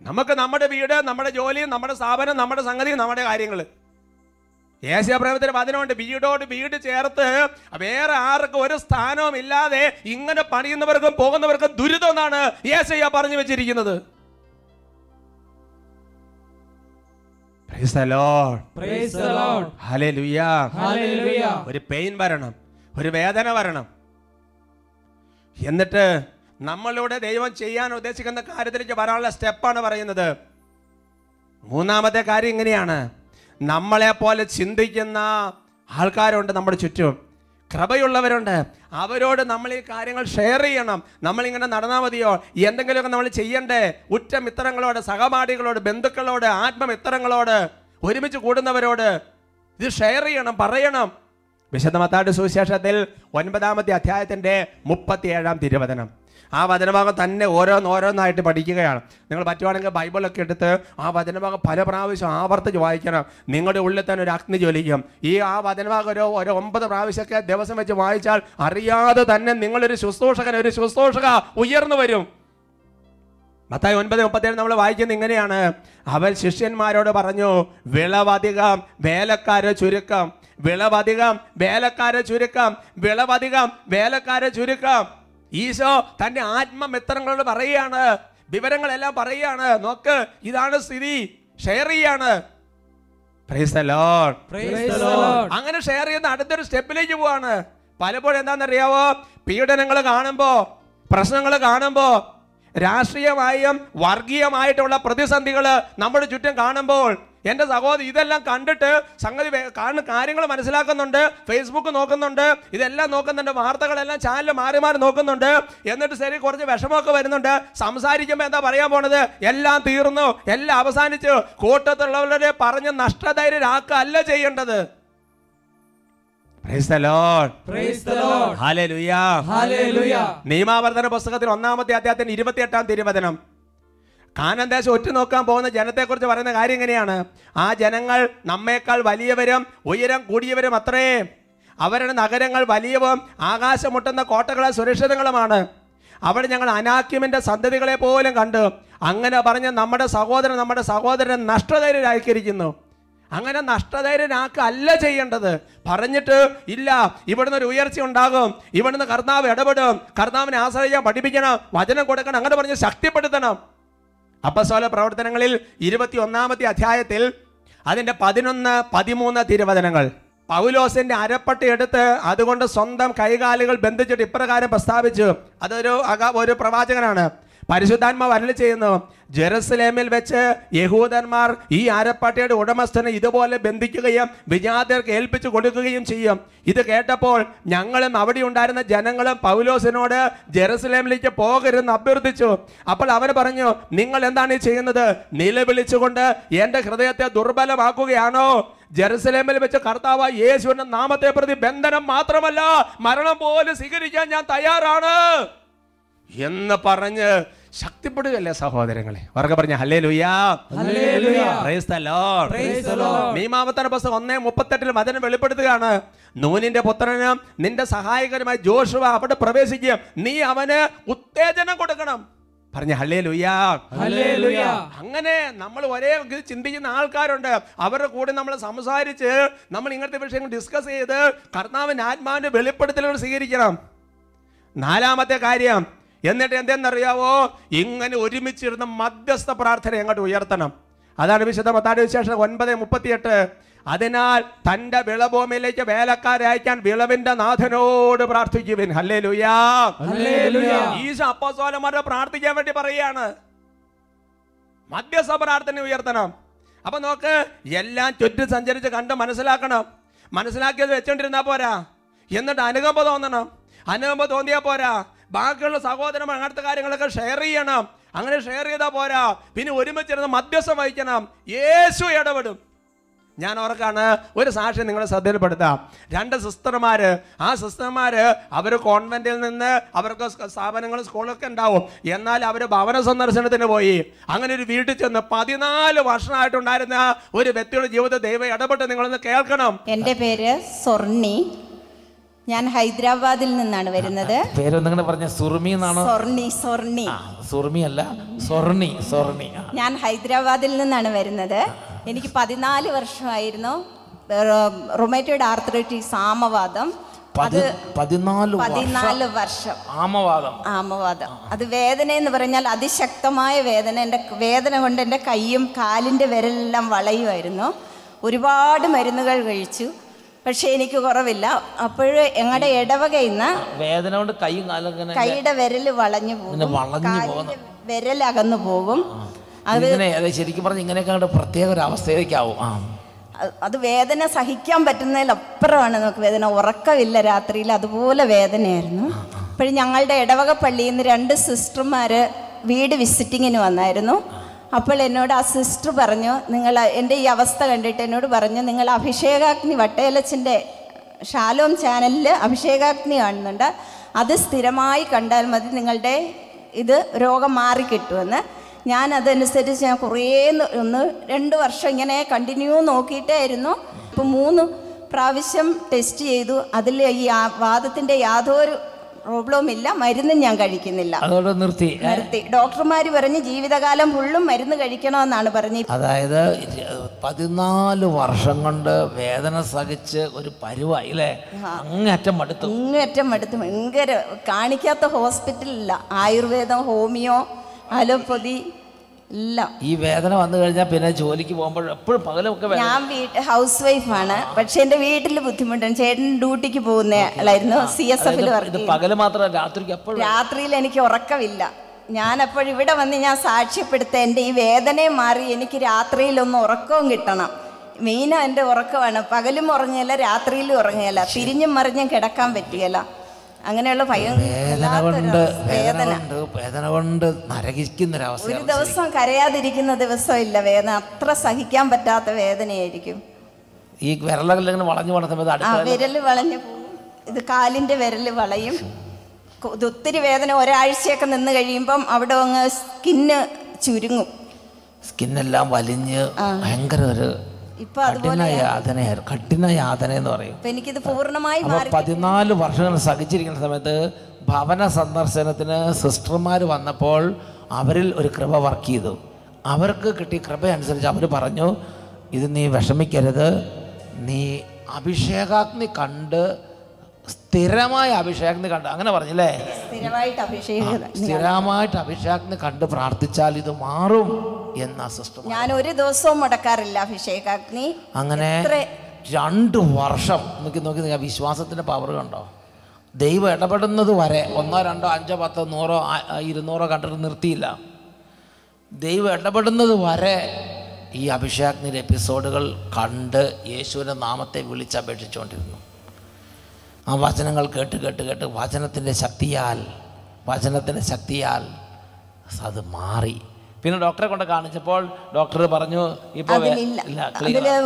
നമുക്ക് നമ്മുടെ വീട് നമ്മുടെ ജോലി നമ്മുടെ സ്ഥാപനം നമ്മുടെ സംഗതി നമ്മുടെ കാര്യങ്ങൾ ഏഷ്യാപ്രേമത്തിന് വചനമുണ്ട്. വീടോട് വീട് ചേർത്ത് വേറെ ആർക്കും ഒരു സ്ഥാനവും ഇല്ലാതെ ഇങ്ങനെ പണിയുന്നവർക്കും പോകുന്നവർക്കും ദുരിതം എന്നാണ് ഏശയ്യ പറഞ്ഞു വെച്ചിരിക്കുന്നത്. ഒരു പെയിൻ വരണം. ഒരു വേദന വരണം. എന്നിട്ട് നമ്മളിലൂടെ ദൈവം ചെയ്യാൻ ഉദ്ദേശിക്കുന്ന കാര്യത്തിലേക്ക് വരാനുള്ള സ്റ്റെപ്പാണ് പറയുന്നത്. മൂന്നാമത്തെ കാര്യം ഇങ്ങനെയാണ്. നമ്മളെ പോലെ ചിന്തിക്കുന്ന ആൾക്കാരുണ്ട് നമ്മുടെ ചുറ്റും. കൃപയുള്ളവരുണ്ട്. അവരോട് നമ്മൾ ഈ കാര്യങ്ങൾ ഷെയർ ചെയ്യണം. നമ്മളിങ്ങനെ നടന്നാൽ മതിയോ? എന്തെങ്കിലുമൊക്കെ നമ്മൾ ചെയ്യണ്ടേ? ഉറ്റ മിത്രങ്ങളോട് സഹപാഠികളോട് ബന്ധുക്കളോട് ആത്മമിത്രങ്ങളോട് ഒരുമിച്ച് കൂടുന്നവരോട് ഇത് ഷെയർ ചെയ്യണം പറയണം. വിശദമത്താട് സുവിശേഷത്തിൽ ഒൻപതാമത്തെ അധ്യായത്തിന്റെ മുപ്പത്തിയേഴാം തിരുവചനം. ആ വചനഭാഗം തന്നെ ഓരോന്നോരോന്നായിട്ട് പഠിക്കുകയാണ്. നിങ്ങൾ പറ്റുവാണെങ്കിൽ ബൈബിളൊക്കെ എടുത്ത് ആ വചനഭാഗം പല പ്രാവശ്യം ആവർത്തിച്ച് വായിക്കണം. നിങ്ങളുടെ ഉള്ളിൽ തന്നെ ഒരു അഗ്നി ജ്വലിക്കും. ഈ ആ വചനഭാഗം ഒരു ഒരു ഒമ്പത് പ്രാവശ്യമൊക്കെ ദിവസം വെച്ച് വായിച്ചാൽ അറിയാതെ തന്നെ നിങ്ങളൊരു ശുശ്രൂഷകൻ ഒരു ശുശ്രൂഷക ഉയർന്നു വരും. മത്തായി ഒൻപത് മുപ്പത്തേഴ് നമ്മൾ വായിക്കുന്നത് ഇങ്ങനെയാണ്. അവൻ ശിഷ്യന്മാരോട് പറഞ്ഞു വിളവധികം വേലക്കാരെ ചുരുക്കം. വിളവധികം വേലക്കാരെ ചുരുക്കം. വിളവധികം വേലക്കാരെ ചുരുക്കം. ഈശോ തന്റെ ആത്മമിത്രങ്ങളോട് പറയുകയാണ്? വിവരങ്ങളെല്ലാം പറയുകയാണ്. നോക്ക് ഇതാണ് സ്ഥിതി. ഷെയർ ചെയ്യാണ്. Praise the Lord. Praise the അങ്ങനെ ഷെയർ ചെയ്യുന്ന അടുത്തൊരു സ്റ്റെപ്പിലേക്ക് പോവാണ്. പലപ്പോഴും എന്താണെന്നറിയാവോ? പീഡനങ്ങൾ കാണുമ്പോ പ്രശ്നങ്ങൾ കാണുമ്പോ രാഷ്ട്രീയമായും വർഗീയമായിട്ടുള്ള പ്രതിസന്ധികൾ നമ്മുടെ ചുറ്റും കാണുമ്പോൾ എന്റെ സഹോദരി ഇതെല്ലാം കണ്ടിട്ട് സംഗതി കാണുന്ന കാര്യങ്ങൾ മനസ്സിലാക്കുന്നുണ്ട് ഫേസ്ബുക്ക് നോക്കുന്നുണ്ട് ഇതെല്ലാം നോക്കുന്നുണ്ട് വാർത്തകളെല്ലാം ചാനൽ മാറി മാറി നോക്കുന്നുണ്ട്. എന്നിട്ട് ശരി കുറച്ച് വിഷമമൊക്കെ വരുന്നുണ്ട്. സംസാരിക്കുമ്പോൾ എന്താ പറയാൻ പോണത്? എല്ലാം തീർന്നു എല്ലാം അവസാനിച്ചു. കൂട്ടത്തിലുള്ളവരെ പറഞ്ഞ് നഷ്ടധൈര്യരാക്കുക അല്ല ചെയ്യേണ്ടത്. നിയമാവർത്തന പുസ്തകത്തിൽ ഒന്നാമത്തെ അധ്യായത്തിന് ഇരുപത്തിയെട്ടാം തിരുവചനം. കാനാൻ ദേശം ഒറ്റ നോക്കാൻ പോകുന്ന ജനത്തെക്കുറിച്ച് പറയുന്ന കാര്യം എങ്ങനെയാണ്? ആ ജനങ്ങൾ നമ്മേക്കാൾ വലിയവരും ഉയരം കൂടിയവരും അത്രേ. അവരുടെ നഗരങ്ങൾ വലിയവും ആകാശം മുട്ടുന്ന കോട്ടകളെ സുരക്ഷിതങ്ങളുമാണ്. അവിടെ ഞങ്ങൾ അനാക്യമിന്റെ സന്തതികളെ പോലും കണ്ടു. അങ്ങനെ പറഞ്ഞ് നമ്മുടെ സഹോദരൻ നമ്മുടെ സഹോദരൻ നഷ്ടധൈര്യരാക്കിയിരിക്കുന്നു. അങ്ങനെ നഷ്ടധൈര്യനാക്കല്ല ചെയ്യേണ്ടത്. പറഞ്ഞിട്ട് ഇല്ല ഇവിടുന്ന് ഒരു ഉയർച്ച ഉണ്ടാകും. ഇവിടുന്ന് കർത്താവ് ഇടപെടും. കർത്താവിനെ ആശ്രയിക്കാൻ പഠിപ്പിക്കണം വചനം കൊടുക്കണം അങ്ങനെ പറഞ്ഞ് ശക്തിപ്പെടുത്തണം. അപ്പസോല പ്രവർത്തനങ്ങളിൽ ഇരുപത്തി ഒന്നാമത്തെ അധ്യായത്തിൽ അതിന്റെ പതിനൊന്ന് പതിമൂന്ന് തിരുവചനങ്ങൾ. പൗലോസിന്റെ അരപ്പട്ടി എടുത്ത് അതുകൊണ്ട് സ്വന്തം കൈകാലുകൾ ബന്ധിച്ചിട്ട് ഇപ്രകാരം പ്രസ്താവിച്ചു. അതൊരു ഒരു പ്രവാചകനാണ്. പരിശുദ്ധാത്മാവ് അരളി ചെയ്യുന്നു. ജെറുസലേമിൽ വെച്ച് യഹൂദന്മാർ ഈ ആരപ്പാട്ടയുടെ ഉടമസ്ഥനെ ഇതുപോലെ ബന്ധിക്കുകയും വിജാതർക്ക് ഏൽപ്പിച്ചു കൊടുക്കുകയും ചെയ്യും. ഇത് കേട്ടപ്പോൾ ഞങ്ങളും അവിടെ ഉണ്ടായിരുന്ന ജനങ്ങളും പൗലോസിനോട് ജെറുസലേമിലേക്ക് പോകരുതെന്ന് അഭ്യർത്ഥിച്ചു. അപ്പോൾ അവൻ പറഞ്ഞു നിങ്ങൾ എന്താണ് ഈ ചെയ്യുന്നത്? നിലവിളിച്ചുകൊണ്ട് എന്റെ ഹൃദയത്തെ ദുർബലമാക്കുകയാണോ? ജെറുസലേമിൽ വെച്ച് കർത്താവ് യേശുവിന്റെ നാമത്തെ പ്രതി ബന്ധനം മാത്രമല്ല മരണം പോലും സ്വീകരിക്കാൻ ഞാൻ തയ്യാറാണ്. എന്ന് പറഞ്ഞ് ശക്തിപ്പെടുകയല്ലേ സഹോദരങ്ങളെ? വർഗ പറഞ്ഞ ഹല്ലേ Lord. മീമാവത്തന പുസ്തകം ഒന്നേ മുപ്പത്തെട്ടിൽ വചനം വെളിപ്പെടുത്തുകയാണ്. നൂനിന്റെ പുത്രന് നിന്റെ സഹായകരമായി ജോഷുവ അവിടെ പ്രവേശിക്കുക. നീ അവന് ഉത്തേജനം കൊടുക്കണം. പറഞ്ഞ ഹല്ലേ ലുയാ. അങ്ങനെ നമ്മൾ ഒരേ ചിന്തിക്കുന്ന ആൾക്കാരുണ്ട്. അവരുടെ കൂടെ നമ്മൾ സംസാരിച്ച് നമ്മൾ ഇങ്ങനത്തെ വിഷയങ്ങൾ ഡിസ്കസ് ചെയ്ത് കർത്താവിന് ആത്മാവിന്റെ വെളിപ്പെടുത്തലുകൾ സ്വീകരിക്കണം. നാലാമത്തെ കാര്യം എന്നിട്ട് എന്തെന്നറിയാവോ? ഇങ്ങനെ ഒരുമിച്ചിരുന്ന മധ്യസ്ഥ പ്രാർത്ഥന അങ്ങോട്ട് ഉയർത്തണം. അതാണ് വിശുദ്ധ മത്താടി വിശേഷം ഒൻപത് മുപ്പത്തിയെട്ട്. അതിനാൽ തന്റെ വിളഭൂമിയിലേക്ക് വേലക്കാരെ അയക്കാൻ വിളവിന്റെ നാഥനോട് പ്രാർത്ഥിക്കുവിൻ. ഹല്ലേ ലുയാ ഈശ അപ്പസോലന്മാരെ പ്രാർത്ഥിക്കാൻ വേണ്ടി പറയുകയാണ്. മധ്യസ്ഥ പ്രാർത്ഥന ഉയർത്തണം. അപ്പൊ നോക്ക് എല്ലാം ചുറ്റി സഞ്ചരിച്ച് കണ്ട് മനസ്സിലാക്കണം. മനസ്സിലാക്കിയത് വെച്ചോണ്ടിരുന്നാ പോരാ. എന്നിട്ട് അനുകമ്പ തോന്നണം. അനുകമ്പ തോന്നിയാ പോരാ. ബാക്കിയുള്ള സഹോദരന്മാർ അങ്ങനത്തെ കാര്യങ്ങളൊക്കെ ഷെയർ ചെയ്യണം. അങ്ങനെ ഷെയർ ചെയ്താൽ പോരാ. പിന്നെ ഒരുമിച്ചിരുന്ന് മധ്യസ്ഥം വഹിക്കണം. യേശു ഇടപെടും. ഞാൻ ഓർക്കാണ് ഒരു സാക്ഷ്യം നിങ്ങളെ ശ്രദ്ധയിൽപ്പെടുത്താം. രണ്ട് സിസ്റ്റർമാര് ആ സിസ്റ്റർമാര് അവർ കോൺവെന്റിൽ നിന്ന് അവർക്ക് സ്ഥാപനങ്ങൾ സ്കൂളൊക്കെ ഉണ്ടാവും. എന്നാൽ അവർ ഭവന സന്ദർശനത്തിന് പോയി. അങ്ങനെ ഒരു വീട്ടിൽ ചെന്ന് പതിനാല് വർഷമായിട്ടുണ്ടായിരുന്ന ഒരു വ്യക്തിയുടെ ജീവിതത്തെ ദൈവം ഇടപെട്ട് നിങ്ങളൊന്ന് കേൾക്കണം. എന്റെ പേര് സൊർണി ഞാൻ ഹൈദരാബാദിൽ നിന്നാണ് വരുന്നത്. പേരൊന്നിങ്ങനെ പറഞ്ഞ സുർമി എന്നാണ്? സ്വർണി സ്വർണി സുർമി അല്ല സ്വർണി സ്വർണി ഞാൻ ഹൈദരാബാദിൽ നിന്നാണ് വരുന്നത്. എനിക്ക് പതിനാല് വർഷമായിരുന്നു. റൊമാറ്റോയിഡ് ആർത്രൈറ്റിസ് ആമവാദം. അത് പതിനാല് വർഷം. ആമവാദം. ആമവാദം. അത് വേദന എന്ന് പറഞ്ഞാൽ അതിശക്തമായ വേദന. എന്റെ വേദന കൊണ്ട് എന്റെ കൈയും കാലിന്റെ വിരലെല്ലാം വളയുമായിരുന്നു. ഒരുപാട് മരുന്നുകൾ കഴിച്ചു. പക്ഷേ എനിക്ക് കുറവില്ല. അപ്പോഴ് ഞങ്ങളുടെ ഇടവകയിൽ നിന്ന് വേദന കൊണ്ട് കൈ കാലും കൈയുടെ വിരൽ വളഞ്ഞു പോകും. കാലിന്റെ വിരൽ അകന്നു പോകും. അത് ശരിക്കും പറഞ്ഞ ഇങ്ങനെയൊക്കെ പ്രത്യേക ഒരു അവസ്ഥയിലേക്കാവും. അത് വേദന സഹിക്കാൻ പറ്റുന്നതിലപ്പുറമാണ് നമുക്ക് വേദന. ഉറക്കമില്ല രാത്രിയിൽ. അതുപോലെ വേദനയായിരുന്നു. അപ്പോഴും ഞങ്ങളുടെ ഇടവക പള്ളിയിൽ നിന്ന് രണ്ട് സിസ്റ്റർമാർ വീട് വിസിറ്റിങ്ങിന് വന്നായിരുന്നു. അപ്പോൾ എന്നോട് ആ സിസ്റ്റർ പറഞ്ഞു നിങ്ങൾ എന്റെ ഈ അവസ്ഥ കണ്ടിട്ട് എന്നോട് പറഞ്ഞു നിങ്ങൾ അഭിഷേകാഗ്നി വട്ടേലച്ചന്റെ ഷാലോം ചാനലിൽ അഭിഷേകാഗ്നി കാണുന്നുണ്ട്. അത് സ്ഥിരമായി കണ്ടാൽ മതി നിങ്ങളുടെ ഇത് രോഗം മാറിക്കിട്ടുമെന്ന്. ഞാൻ അതനുസരിച്ച് ഞാൻ കുറേ ഒന്ന് രണ്ട് വർഷം ഇങ്ങനെ കണ്ടിന്യൂ നോക്കിയിട്ടായിരുന്നു ഇപ്പോൾ മൂന്ന് പ്രാവശ്യം ടെസ്റ്റ് ചെയ്തു. അതിൽ ഈ വാദത്തിന്റെ യാതൊരു പ്രോബ്ലവും ഇല്ല മരുന്നും ഞാൻ കഴിക്കുന്നില്ല. അതോടെ നിർത്തി. നിർത്തി. ഡോക്ടർമാര് പറഞ്ഞ് ജീവിതകാലം ഫുള്ളും മരുന്ന് കഴിക്കണമെന്നാണ് പറഞ്ഞ്. അതായത് പതിനാല് വർഷം കൊണ്ട് വേദന സഹിച്ച് ഒരു പരുവായി അല്ലേ? അങ്ങേറ്റം മടുത്തു. അങ്ങേറ്റം മടുത്തു. ഭയങ്കര കാണിക്കാത്ത ഹോസ്പിറ്റലില്ല. ആയുർവേദം ഹോമിയോ അലോപ്പതി എല്ലാം ഈ വേദന വന്നു കഴിഞ്ഞാൽ പിന്നെ ജോലിക്ക് പോകുമ്പോൾ എപ്പോഴും പകലൊക്കെ ഞാൻ ഹൗസ് വൈഫാണ് പക്ഷെ എന്റെ വീട്ടിൽ ബുദ്ധിമുട്ടാണ്. ചേട്ടൻ ഡ്യൂട്ടിക്ക് പോകുന്ന ആളായിരുന്നു സി എസ് എഫിൽ പകൽ മാത്രമല്ല രാത്രിക്ക് എപ്പോഴും. രാത്രിയിൽ എനിക്ക് ഉറക്കമില്ല. ഞാൻ അപ്പോൾ ഇവിടെ വന്ന് ഞാൻ സാക്ഷ്യപ്പെടുത്ത എന്റെ ഈ വേദനയെ മാറി എനിക്ക് രാത്രിയിലൊന്ന് ഉറക്കവും കിട്ടണം. മെയിനും എന്റെ ഉറക്കമാണ്. പകലും ഉറങ്ങിയല്ല രാത്രിയിലും ഉറങ്ങിയല്ല തിരിഞ്ഞും മറിഞ്ഞും കിടക്കാൻ പറ്റുകയില്ല. അങ്ങനെയുള്ള ഭയം വേദന കൊണ്ട് വേദന കൊണ്ട് വേദന കൊണ്ട് ഒരു ദിവസം കരയാതിരിക്കുന്ന ദിവസമില്ല. വേദന അത്ര സഹിക്കാൻ പറ്റാത്ത വേദനയായിരിക്കും. ഈ വിരലുകളിൽ ഇങ്ങനെ വളഞ്ഞു സമയത്ത് ആ വളഞ്ഞു പോകും. ഇത് കാലിന്റെ വിരൽ വളയും. ഒത്തിരി വേദന ഒരാഴ്ചയൊക്കെ നിന്ന് കഴിയുമ്പം അവിടെ അങ്ങ് സ്കിന്ന് ചുരുങ്ങും. സ്കിന്നെല്ലാം വലിഞ്ഞ് ഭയങ്കര ഒരു ഇപ്പൊ കഠിന യാതനയായിരുന്നു കഠിന യാതന എന്ന് പറയും. എനിക്കിത് പൂർണമായി പതിനാല് വർഷങ്ങൾ സഹിച്ചിരിക്കുന്ന സമയത്ത് ഭവന സന്ദർശനത്തിന് സിസ്റ്റർമാർ വന്നപ്പോൾ അവരിൽ ഒരു കൃപ വർക്ക് ചെയ്തു. അവർക്ക് കിട്ടിയ കൃപ അനുസരിച്ച് അവർ പറഞ്ഞു ഇത് നീ വിഷമിക്കരുത്. നീ അഭിഷേകാഗ്നി കണ്ട് സ്ഥിരമായ അഭിഷേകം കണ്ട് അങ്ങനെ പറഞ്ഞില്ലേ? സ്ഥിരമായിട്ട് അഭിഷേകം സ്ഥിരമായിട്ട് കണ്ട് പ്രാർത്ഥിച്ചാൽ ഇത് മാറും എന്ന സിസ്റ്റം ഞാൻ ഒരു ദിവസവും മുടക്കാറില്ല അഭിഷേകാഗ്നി. അങ്ങനെ രണ്ട് വർഷം നോക്കി നോക്കി നിങ്ങൾ വിശ്വാസത്തിന്റെ പവർ കണ്ടോ? ദൈവം ഇടപെടുന്നത് വരെ ഒന്നോ രണ്ടോ അഞ്ചോ പത്തോ നൂറോ ഇരുന്നൂറോ കണ്ടിട്ട് നിർത്തിയില്ല. ദൈവം ഇടപെടുന്നത് വരെ ഈ അഭിഷേകത്തിന്റെ എപ്പിസോഡുകൾ കണ്ട് യേശുവിന്റെ നാമത്തെ വിളിച്ചപേക്ഷിച്ചുകൊണ്ടിരുന്നു ആ വചനങ്ങൾ കേട്ട് കേട്ട് കേട്ട് വചനത്തിന്റെ ശക്തിയാൽ വചനത്തിന്റെ ശക്തിയാൽ അത് മാറി. പിന്നെ ഡോക്ടറെ കൊണ്ട് കാണിച്ചപ്പോൾ ഡോക്ടർ പറഞ്ഞു ഇപ്പോൾ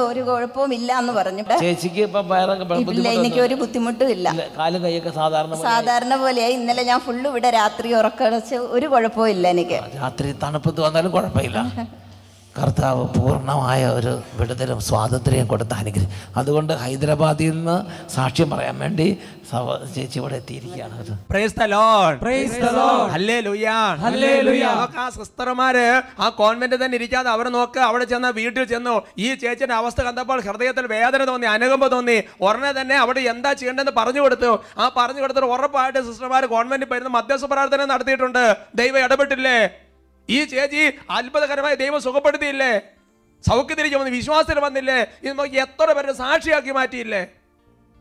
ഒരു കുഴപ്പവും ഇല്ല എന്ന് പറഞ്ഞു. ചേച്ചിക്ക് ഇപ്പം വേറെ എനിക്ക് ഒരു ബുദ്ധിമുട്ടും ഇല്ല. കാലും കൈയൊക്കെ സാധാരണ സാധാരണ പോലെയായി. ഇന്നലെ ഞാൻ ഫുള്ള് ഇവിടെ രാത്രി ഉറക്കടച്ച് ഒരു കുഴപ്പവും ഇല്ല എനിക്ക് രാത്രി തണുപ്പത്ത് വന്നാലും കുഴപ്പമില്ല. കർത്താവ് പൂർണമായ ഒരു വിടുതലും സ്വാതന്ത്ര്യം കൊടുത്ത അനുഗ്രഹം അതുകൊണ്ട് ഹൈദരാബാദിൽ നിന്ന് സാക്ഷ്യം പറയാൻ വേണ്ടി ചേച്ചി ഇവിടെ എത്തിയിരിക്കുകയാണ് അത് Praise the Lord. Praise the Lord. Hallelujah. Hallelujah. ആ സിസ്റ്റർമാര് ആ കോൺവെന്റ് തന്നെ ഇരിക്കാതെ അവർ നോക്ക് അവിടെ ചെന്ന വീട്ടിൽ ചെന്നു ഈ ചേച്ചിയുടെ അവസ്ഥ കണ്ടപ്പോൾ ഹൃദയത്തിൽ വേദന തോന്നി അനുകമ്പ തോന്നി ഉടനെ തന്നെ അവിടെ എന്താ ചെയ്യേണ്ടതെന്ന് പറഞ്ഞു കൊടുത്തു ആ പറഞ്ഞു കൊടുത്തിട്ട് ഉറപ്പായിട്ട് സിസ്റ്റർമാർ കോൺവെന്റിൽ പോയിരുന്ന മധ്യസ്ഥ പ്രാർത്ഥന നടത്തിയിട്ടുണ്ട് ദൈവം ഇടപെട്ടില്ലേ ഈ ചേച്ചി അത്ഭുതകരമായി ദൈവം സുഖപ്പെടുത്തിയില്ലേ? സൗഖ്യത്തിലേക്ക് വന്ന് വിശ്വാസത്തിൽ വന്നില്ലേ? ഇത് നോക്കി എത്ര പേരുടെ സാക്ഷിയാക്കി മാറ്റിയില്ലേ?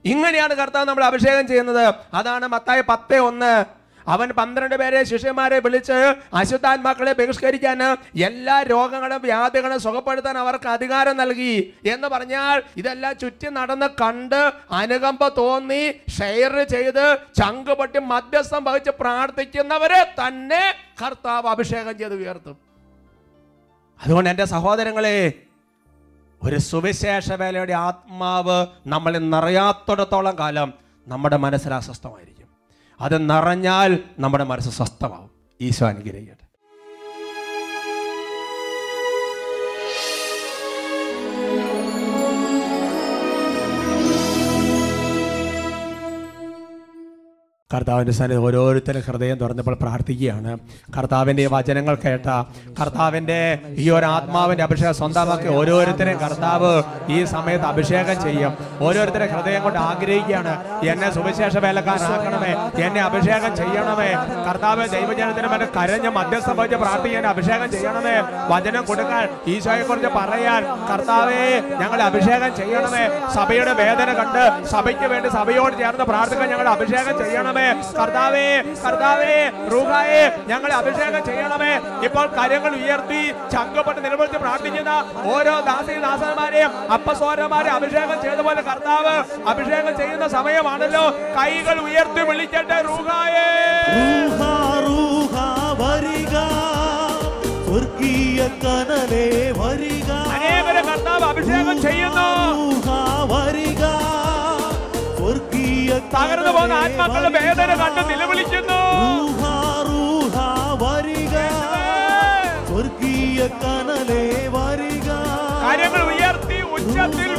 ഇങ്ങനെയാണ് കർത്താവ് നമ്മൾ അഭിഷേകം ചെയ്യുന്നത്. അതാണ് മത്തായ പത്ത് ഒന്ന്. അവൻ പന്ത്രണ്ട് പേരെ ശിഷ്യന്മാരെ വിളിച്ച് അശുദ്ധാത്മാക്കളെ ബഹിഷ്കരിക്കാൻ എല്ലാ രോഗങ്ങളും വ്യാധികളും സുഖപ്പെടുത്താൻ അവർക്ക് അധികാരം നൽകി. എന്ന് പറഞ്ഞാൽ ഇതെല്ലാം ചുറ്റി നടന്ന് കണ്ട് അനുകമ്പ തോന്നി ഷെയർ ചെയ്ത് ചങ്കുപൊട്ടി മധ്യസ്ഥം വഹിച്ച് പ്രാർത്ഥിക്കുന്നവരെ തന്നെ കർത്താവ് അഭിഷേകം ചെയ്ത് ഉയർത്തും. അതുകൊണ്ട് എന്റെ സഹോദരങ്ങളെ ഒരു സുവിശേഷ വേലയുടെ ആത്മാവ് നമ്മളിൽ നിറയാത്തിടത്തോളം കാലം നമ്മുടെ മനസ്സിൽ അസ്വസ്ഥമായിരിക്കും. അത് നിറഞ്ഞാൽ നമ്മുടെ മനസ്സ് സ്വസ്ഥമാവും. ഈശോ അനുഗ്രഹിക്കട്ടെ. കർത്താവിന്റെ സന്നിധി ഓരോരുത്തരും ഹൃദയം തുറന്നപ്പോൾ പ്രാർത്ഥിക്കുകയാണ്. കർത്താവിന്റെ വചനങ്ങൾ കേട്ട കർത്താവിന്റെ ഈ ഒരു ആത്മാവിന്റെ അഭിഷേകം സ്വന്തമാക്കി ഓരോരുത്തരെയും കർത്താവ് ഈ സമയത്ത് അഭിഷേകം ചെയ്യും. ഓരോരുത്തരെ ഹൃദയം കൊണ്ട് ആഗ്രഹിക്കുകയാണ് എന്നെ സുവിശേഷ വേലക്കാരനാക്കണമേ എന്നെ അഭിഷേകം ചെയ്യണമേ കർത്താവ് ദൈവജനത്തിന് മറ്റേ കരഞ്ഞ് മധ്യസ്ഥം പ്രാർത്ഥിക്കാൻ അഭിഷേകം ചെയ്യണമേ വചനം കൊടുക്കാൻ ഈശോയെ കുറിച്ച് പറയാൻ കർത്താവേ ഞങ്ങളെ അഭിഷേകം ചെയ്യണമേ സഭയുടെ വേദന കണ്ട് സഭയ്ക്ക് വേണ്ടി സഭയോട് ചേർന്ന് പ്രാർത്ഥിക്കാൻ ഞങ്ങളെ അഭിഷേകം ചെയ്യണമേ കർത്താവേ കർത്താവേ റൂഹായെ ഞങ്ങളെ അഭിഷേകം ചെയ്യണമേ. ഇപ്പോൾ കരങ്ങൾ ഉയർത്തി ചങ്കപ്പെട്ട് നിലവിളിച്ച് പ്രാർത്ഥിക്കുന്ന ഓരോ ദാസി ദാസന്മാരെയും അപ്പസോരന്മാരെ അഭിഷേകം ചെയ്ത പോലെ കർത്താവ് അഭിഷേകം ചെയ്യുന്ന സമയമാണല്ലോ. കൈകൾ ഉയർത്തി വിളിക്കട്ടെ റൂഹായേ. റൂഹ, റൂഹ, വരിക. സ്വർഗീയ കനലേ വരിക. അനേകരെ കർത്താവ് അഭിഷേകം ചെയ്യുന്നു. വരിക. തകർന്നു പോകുന്ന ആത്മാക്കളുടെ വേദന കണ്ട് നിലവിളിക്കുന്നു. കാര്യങ്ങൾ ഉയർത്തി ഉച്ചത്തിൽ